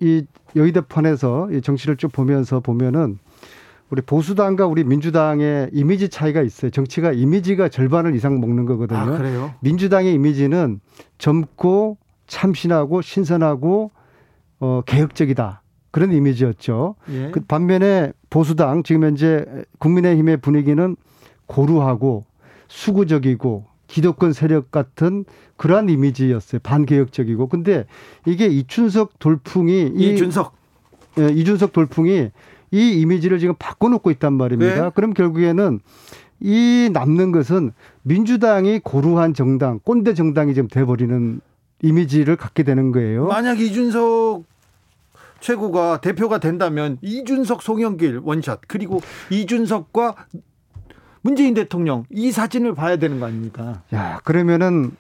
이 여의도판에서 이 정치를 쭉 보면서 보면은 우리 보수당과 우리 민주당의 이미지 차이가 있어요. 정치가 이미지가 절반을 이상 먹는 거거든요. 아, 그래요? 민주당의 이미지는 젊고 참신하고 신선하고 어, 개혁적이다. 그런 이미지였죠. 예. 그 반면에 보수당 지금 현재 국민의힘의 분위기는 고루하고 수구적이고 기득권 세력 같은 그러한 이미지였어요. 반개혁적이고. 근데 이게 이춘석 돌풍이 이 이준석. 예, 이준석 돌풍이 이 이미지를 지금 바꿔놓고 있단 말입니다. 네. 그럼 결국에는 이 남는 것은 민주당이 고루한 정당, 꼰대 정당이 지금 돼버리는 이미지를 갖게 되는 거예요. 만약 이준석 최고가 대표가 된다면 이준석 송영길 원샷 그리고 이준석과 문재인 대통령 이 사진을 봐야 되는 거 아닙니까? 야, 그러면은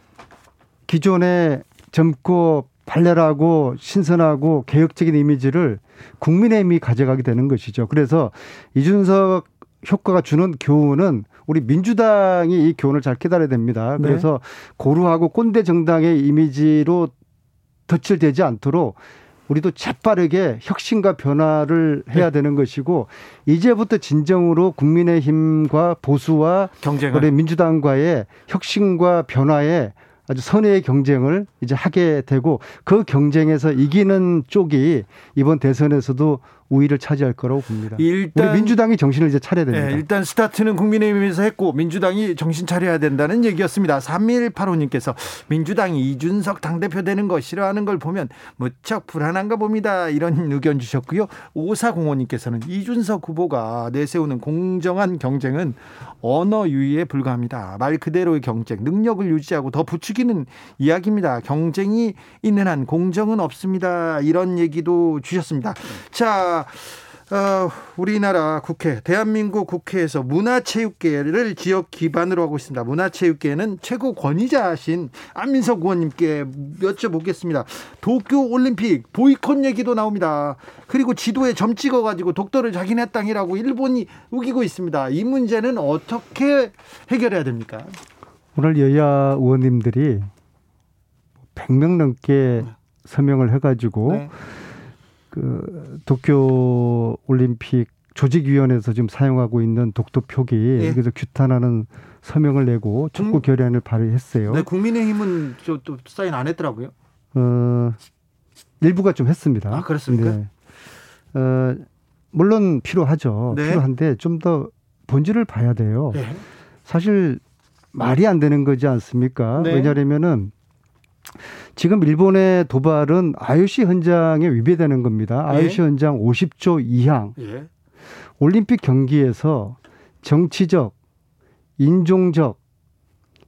기존의 젊고 발랄하고 신선하고 개혁적인 이미지를 국민의힘이 가져가게 되는 것이죠. 그래서 이준석 효과가 주는 교훈은 우리 민주당이 이 교훈을 잘 깨달아야 됩니다. 네. 그래서 고루하고 꼰대 정당의 이미지로 덧칠되지 않도록 우리도 재빠르게 혁신과 변화를 해야 네. 되는 것이고 이제부터 진정으로 국민의힘과 보수와 경쟁을 우리 민주당과의 혁신과 변화에 아주 선의의 경쟁을 이제 하게 되고 그 경쟁에서 이기는 쪽이 이번 대선에서도 우위를 차지할 거라고 봅니다. 일단 민주당이 정신을 이제 차려야 됩니다. 네, 일단 스타트는 국민의힘에서 했고 민주당이 정신 차려야 된다는 얘기였습니다. 3185님께서 민주당이 이준석 당대표 되는 거 싫어하는 걸 보면 무척 불안한가 봅니다. 이런 의견 주셨고요. 5405님께서는 이준석 후보가 내세우는 공정한 경쟁은 언어 유희에 불과합니다. 말 그대로의 경쟁, 능력을 유지하고 더 부추기는 이야기입니다. 경쟁이 있는 한 공정은 없습니다. 이런 얘기도 주셨습니다. 자, 어, 우리나라 국회, 대한민국 국회에서 문화체육계를 지역 기반으로 하고 있습니다. 문화체육계는 최고 권위자신 안민석 의원님께 여쭤보겠습니다. 도쿄 올림픽 보이콧 얘기도 나옵니다. 그리고 지도에 점 찍어가지고 독도를 자기네 땅이라고 일본이 우기고 있습니다. 이 문제는 어떻게 해결해야 됩니까? 오늘 여야 의원님들이 100명 넘게 서명을 해가지고 네. 그 도쿄 올림픽 조직위원회에서 지금 사용하고 있는 독도 표기 예. 그래서 규탄하는 서명을 내고 촉구 국- 결의안을 발의했어요. 네, 국민의힘은 저 또 사인 안 했더라고요. 어, 일부가 좀 했습니다. 아, 그렇습니까? 네. 어, 물론 필요하죠. 네. 필요한데 좀 더 본질을 봐야 돼요. 예. 사실 말이 안 되는 거지 않습니까? 네. 왜냐하면은 지금 일본의 도발은 IOC 헌장에 위배되는 겁니다. 예. IOC 헌장 50조 2항 예. 올림픽 경기에서 정치적, 인종적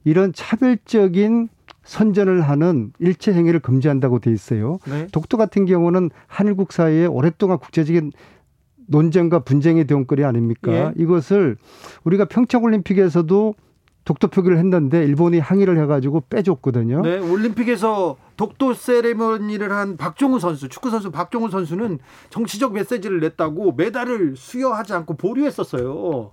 이런 차별적인 선전을 하는 일체 행위를 금지한다고 돼 있어요. 네. 독도 같은 경우는 한일국 사이에 오랫동안 국제적인 논쟁과 분쟁의 대원거리 아닙니까? 예. 이것을 우리가 평창올림픽에서도 독도 표기를 했는데 일본이 항의를 해가지고 빼줬거든요. 네, 올림픽에서 독도 세레머니를 한 박종훈 선수, 축구 선수 박종훈 선수는 정치적 메시지를 냈다고 메달을 수여하지 않고 보류했었어요.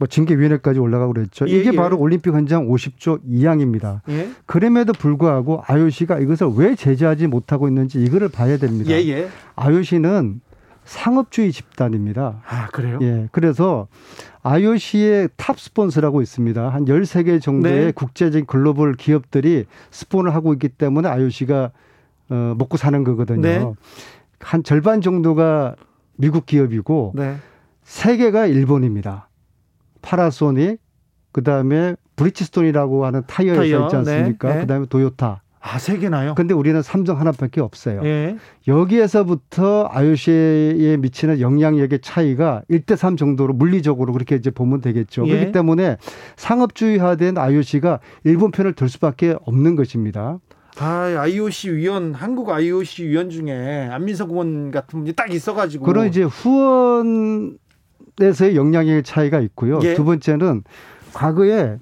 뭐 징계위원회까지 올라가고 그랬죠. 예, 이게 예. 바로 올림픽 헌장 50조 2항입니다. 예, 그럼에도 불구하고 IOC가 이것을 왜 제재하지 못하고 있는지 이거를 봐야 됩니다. 예, 예. IOC는 상업주의 집단입니다. 아 그래요? 예. 그래서 IOC의 탑 스폰서라고 있습니다. 한 13개 정도의 네. 국제적인 글로벌 기업들이 스폰을 하고 있기 때문에 IOC가 어, 먹고 사는 거거든요. 네. 한 절반 정도가 미국 기업이고 네. 세 개가 일본입니다. 파나소닉, 그다음에 브리지스톤이라고 하는 타이어 회사 있지 않습니까? 네, 네. 그다음에 도요타. 아 세 개나요? 근데 우리는 삼성 하나밖에 없어요. 예. 여기에서부터 IOC에 미치는 영향력의 차이가 1대 3 정도로 물리적으로 그렇게 이제 보면 되겠죠. 예. 그렇기 때문에 상업주의화된 IOC가 일본 편을 들 수밖에 없는 것입니다. 아 IOC 위원 한국 IOC 위원 중에 안민석 의원 같은 분이 딱 있어가지고 그런 이제 후원에서의 영향력의 차이가 있고요. 예. 두 번째는 과거에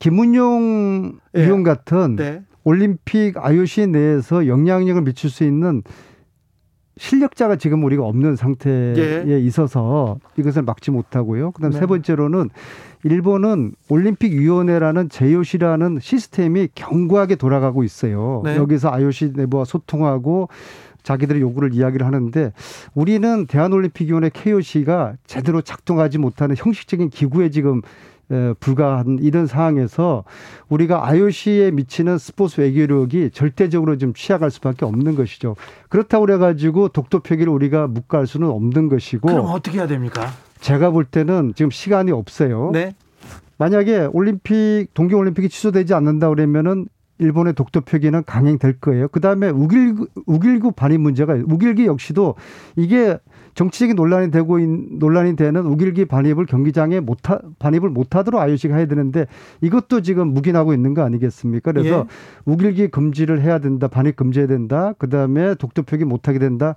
김은용 예. 위원 같은 네. 올림픽 IOC 내에서 영향력을 미칠 수 있는 실력자가 지금 우리가 없는 상태에 예. 있어서 이것을 막지 못하고요. 그다음 네. 세 번째로는 일본은 올림픽 위원회라는 JOC라는 시스템이 견고하게 돌아가고 있어요. 네. 여기서 IOC 내부와 소통하고 자기들의 요구를 이야기를 하는데 우리는 대한올림픽위원회 KOC가 제대로 작동하지 못하는 형식적인 기구에 지금 에, 불과한 이런 상황에서 우리가 IOC에 미치는 스포츠 외교력이 절대적으로 좀 취약할 수밖에 없는 것이죠. 그렇다고 그래가지고 독도 표기를 우리가 묵과할 수는 없는 것이고 그럼 어떻게 해야 됩니까? 제가 볼 때는 지금 시간이 없어요. 네. 만약에 올림픽 동계 올림픽이 취소되지 않는다 그러면은 일본의 독도 표기는 강행될 거예요. 그다음에 우길구 우길구 반입 문제가 우길기 역시도 이게 정치적인 논란이 되고 있, 논란이 되는 우길기 반입을 경기장에 못 하 반입을 못하도록 IOC가 해야 되는데 이것도 지금 묵인하고 있는 거 아니겠습니까? 그래서 예. 우길기 금지를 해야 된다, 반입 금지해야 된다. 그 다음에 독도 표기 못하게 된다.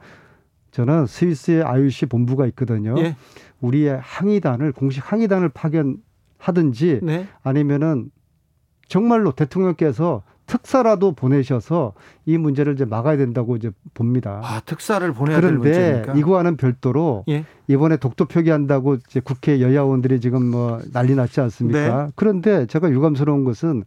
저는 스위스의 IOC 본부가 있거든요. 예. 우리의 항의단을 공식 항의단을 파견하든지 네. 아니면은 정말로 대통령께서 특사라도 보내셔서 이 문제를 이제 막아야 된다고 이제 봅니다. 아 특사를 보내야 될 그런데. 이거와는 별도로 예. 이번에 독도 표기한다고 이제 국회 여야 의원들이 지금 뭐 난리 났지 않습니까? 네. 그런데 제가 유감스러운 것은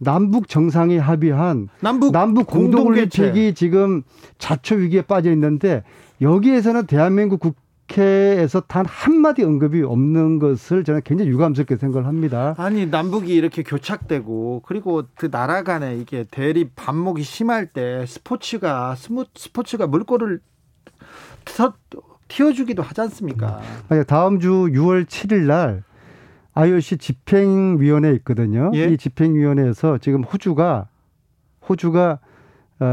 남북 정상이 합의한 남북 남북 공동 공동개최. 올림픽이 지금 자초 위기에 빠져 있는데 여기에서는 대한민국 국 회에서 단 한마디 언급이 없는 것을 저는 굉장히 유감스럽게 생각을 합니다. 아니 남북이 이렇게 교착되고 그리고 그 나라 간에 이게 대립 반목이 심할 때 스포츠가 스무, 스포츠가 물꼬를 터, 튀어주기도 하지 않습니까? 아니, 다음 주 6월 7일 날 IOC 집행위원회 있거든요. 예. 이 집행위원회에서 지금 호주가 호주가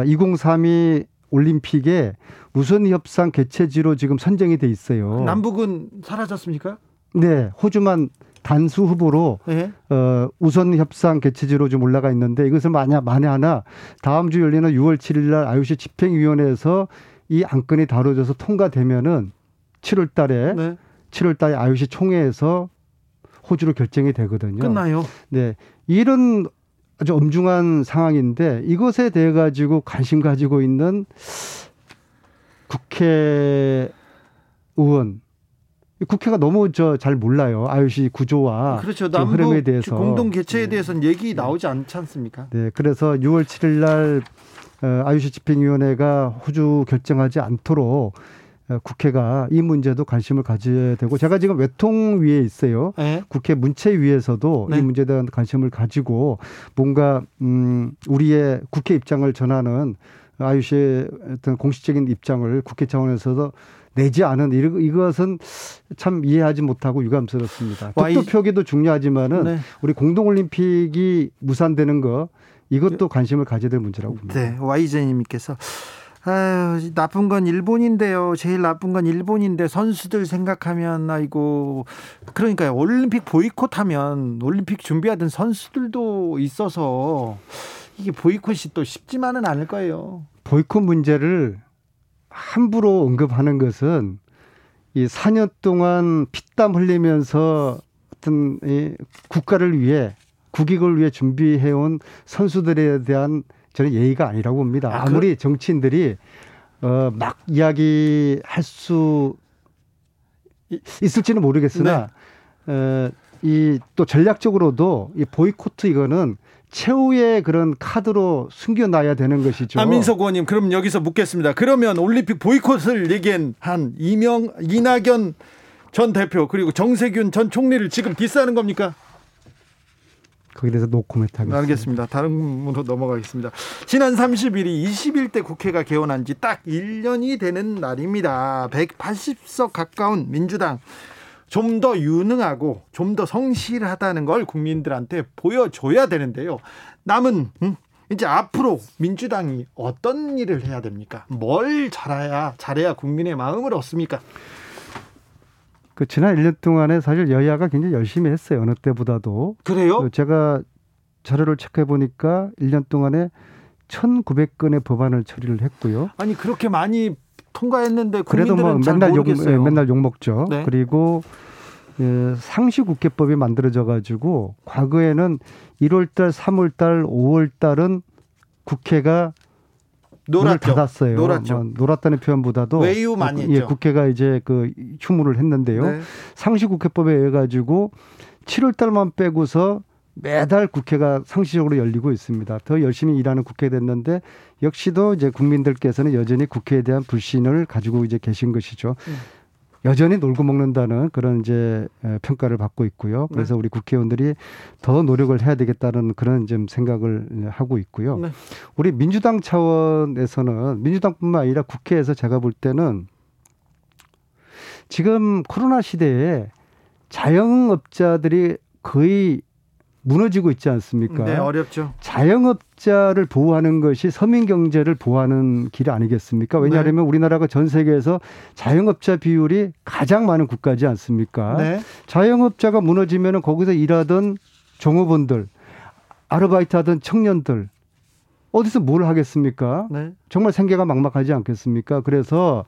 2032 올림픽에 우선 협상 개최지로 지금 선정이 돼 있어요. 남북은 사라졌습니까? 네, 호주만 단수 후보로 예. 어, 우선 협상 개최지로 좀 올라가 있는데 이것을 만약 만에 하나 다음 주 열리는 6월 7일 날 IOC 집행위원회에서 이 안건이 다뤄져서 통과되면은 7월 달에 네. 7월 달에 IOC 총회에서 호주로 결정이 되거든요. 끝나요. 네. 이런 아주 엄중한 상황인데 이것에 대해 가지고 관심 가지고 있는 국회 의원 국회가 너무 저 잘 몰라요. IOC 구조와 그렇죠. 지금 흐름에 남북 대해서 공동 개최에 네. 대해서는 얘기 나오지 않지 않습니까? 네, 그래서 6월 7일 날 어, IOC 집행위원회가 호주 결정하지 않도록 어, 국회가 이 문제도 관심을 가져야 되고 제가 지금 외통 위에 있어요. 예. 국회 문체 위에서도 네. 이 문제에 대한 관심을 가지고 뭔가 음 우리의 국회 입장을 전하는 IOC의 어떤 공식적인 입장을 국회 차원에서도 내지 않은 이것은 참 이해하지 못하고 유감스럽습니다. 독도 표기도 중요하지만은 네. 우리 공동올림픽이 무산되는 거 이것도 관심을 가져야 될 문제라고 봅니다. 네, 와이제님께서 아유, 나쁜 건 일본인데요. 제일 나쁜 건 일본인데 선수들 생각하면 아이고 그러니까요. 올림픽 보이콧하면 올림픽 준비하던 선수들도 있어서 이게 보이콧이 또 쉽지만은 않을 거예요. 보이콧 문제를 함부로 언급하는 것은 이 4년 동안 피땀 흘리면서 어떤 이 국가를 위해 국익을 위해 준비해온 선수들에 대한 저는 예의가 아니라고 봅니다. 아, 무리 정치인들이 어, 막 이야기할 수 있을지는 모르겠으나 네. 어, 이 또 전략적으로도 이 보이코트 이거는 최후의 그런 카드로 숨겨놔야 되는 것이죠. 안민석 의원님, 그럼 여기서 묻겠습니다. 그러면 올림픽 보이콧을 얘기한 한 이명 이낙연 전 대표 그리고 정세균 전 총리를 지금 디스하는 겁니까? 거기에 대해서 노코멘트 하겠습니다. 알겠습니다. 다른 분으로 넘어가겠습니다. 지난 30일이 21대 국회가 개원한 지 딱 1년이 되는 날입니다. 180석 가까운 민주당 좀 더 유능하고 좀 더 성실하다는 걸 국민들한테 보여줘야 되는데요. 남은 음, 이제 앞으로 민주당이 어떤 일을 해야 됩니까? 뭘 잘해야 잘해야 국민의 마음을 얻습니까? 그 지난 1년 동안에 사실 여야가 굉장히 열심히 했어요. 어느 때보다도. 그래요? 그 제가 자료를 체크해 보니까 1년 동안에 1,900건의 법안을 처리를 했고요. 아니 그렇게 많이 통과했는데 그래도 뭐 맨날 욕 예, 맨날 욕 먹죠. 네. 그리고 예, 상시국회법이 만들어져 가지고 과거에는 1월달, 3월달, 5월달은 국회가 놀았죠. 닫았어요. 놀았죠. 뭐 놀았다는 표현보다도 외유 많이 예, 했죠. 국회가 이제 그 휴무를 했는데요. 네. 상시국회법에 의해 가지고 7월 달만 빼고서 매달 국회가 상시적으로 열리고 있습니다. 더 열심히 일하는 국회 됐는데 역시도 이제 국민들께서는 여전히 국회에 대한 불신을 가지고 이제 계신 것이죠. 음. 여전히 놀고 먹는다는 그런 이제 평가를 받고 있고요. 그래서 네. 우리 국회의원들이 더 노력을 해야 되겠다는 그런 좀 생각을 하고 있고요. 네. 우리 민주당 차원에서는 민주당뿐만 아니라 국회에서 제가 볼 때는 지금 코로나 시대에 자영업자들이 거의 무너지고 있지 않습니까? 네, 어렵죠. 자영업자를 보호하는 것이 서민 경제를 보호하는 길 아니겠습니까? 왜냐하면 네. 우리나라가 전 세계에서 자영업자 비율이 가장 많은 국가지 않습니까? 네. 자영업자가 무너지면 거기서 일하던 종업원들, 아르바이트 하던 청년들 어디서 뭘 하겠습니까? 네. 정말 생계가 막막하지 않겠습니까? 그래서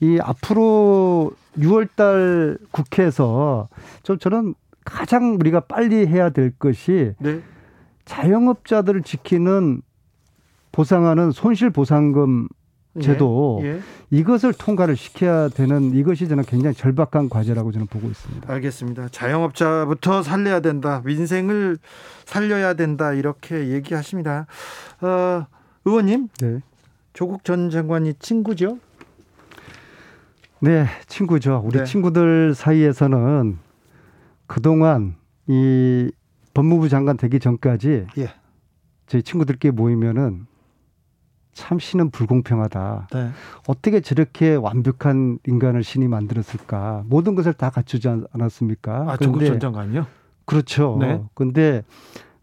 이 앞으로 6월 달 국회에서 좀 저는 가장 우리가 빨리 해야 될 것이 네. 자영업자들을 지키는 보상하는 손실보상금 예, 제도 예, 예. 이것을 통과를 시켜야 되는 이것이 저는 굉장히 절박한 과제라고 저는 보고 있습니다. 알겠습니다. 자영업자부터 살려야 된다. 민생을 살려야 된다. 이렇게 얘기하십니다. 어, 의원님, 네. 조국 전 장관이 친구죠? 네, 친구죠. 우리 네. 친구들 사이에서는 그동안 이 법무부 장관 되기 전까지 예. 저희 친구들끼리 모이면은 참 신은 불공평하다. 네. 어떻게 저렇게 완벽한 인간을 신이 만들었을까? 모든 것을 다 갖추지 않았습니까? 아, 조국 전 장관요? 그렇죠. 네. 근데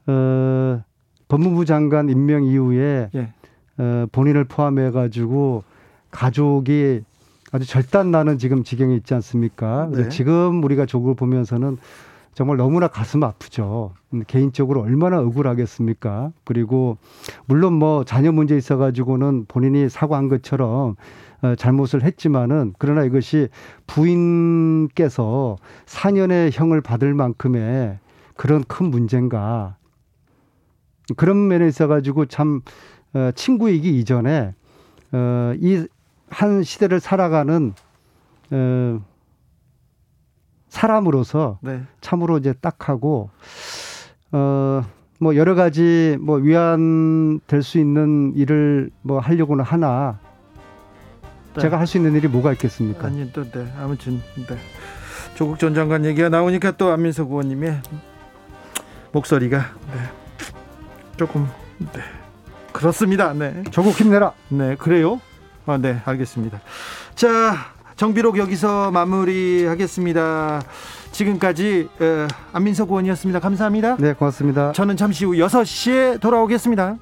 어 법무부 장관 임명 이후에 예. 어 본인을 포함해 가지고 가족이 아주 절단 나는 지금 지경에 있지 않습니까? 네. 지금 우리가 조국을 보면서는 정말 너무나 가슴 아프죠. 음, 개인적으로 얼마나 억울하겠습니까? 그리고 물론 뭐 자녀 문제 있어 가지고는 본인이 사과한 것처럼 어, 잘못을 했지만은 그러나 이것이 부인께서 4년의 형을 받을 만큼의 그런 큰 문제인가 그런 면에 있어 가지고 참 어, 친구이기 이전에 어, 이 한 시대를 살아가는 어, 사람으로서 네. 참으로 이제 딱하고 어, 뭐 여러 가지 뭐 위안 될 수 있는 일을 뭐 하려고는 하나 네. 제가 할 수 있는 일이 뭐가 있겠습니까? 아니 또 네. 아무튼 네. 조국 전 장관 얘기가 나오니까 또 안민석 의원님의 목소리가 네. 조금 네. 그렇습니다. 네. 조국 힘내라. 네, 그래요? 아, 네, 알겠습니다. 자, 정비록 여기서 마무리하겠습니다. 지금까지 에, 안민석 의원이었습니다. 감사합니다. 네, 고맙습니다. 저는 잠시 후 6시에 돌아오겠습니다.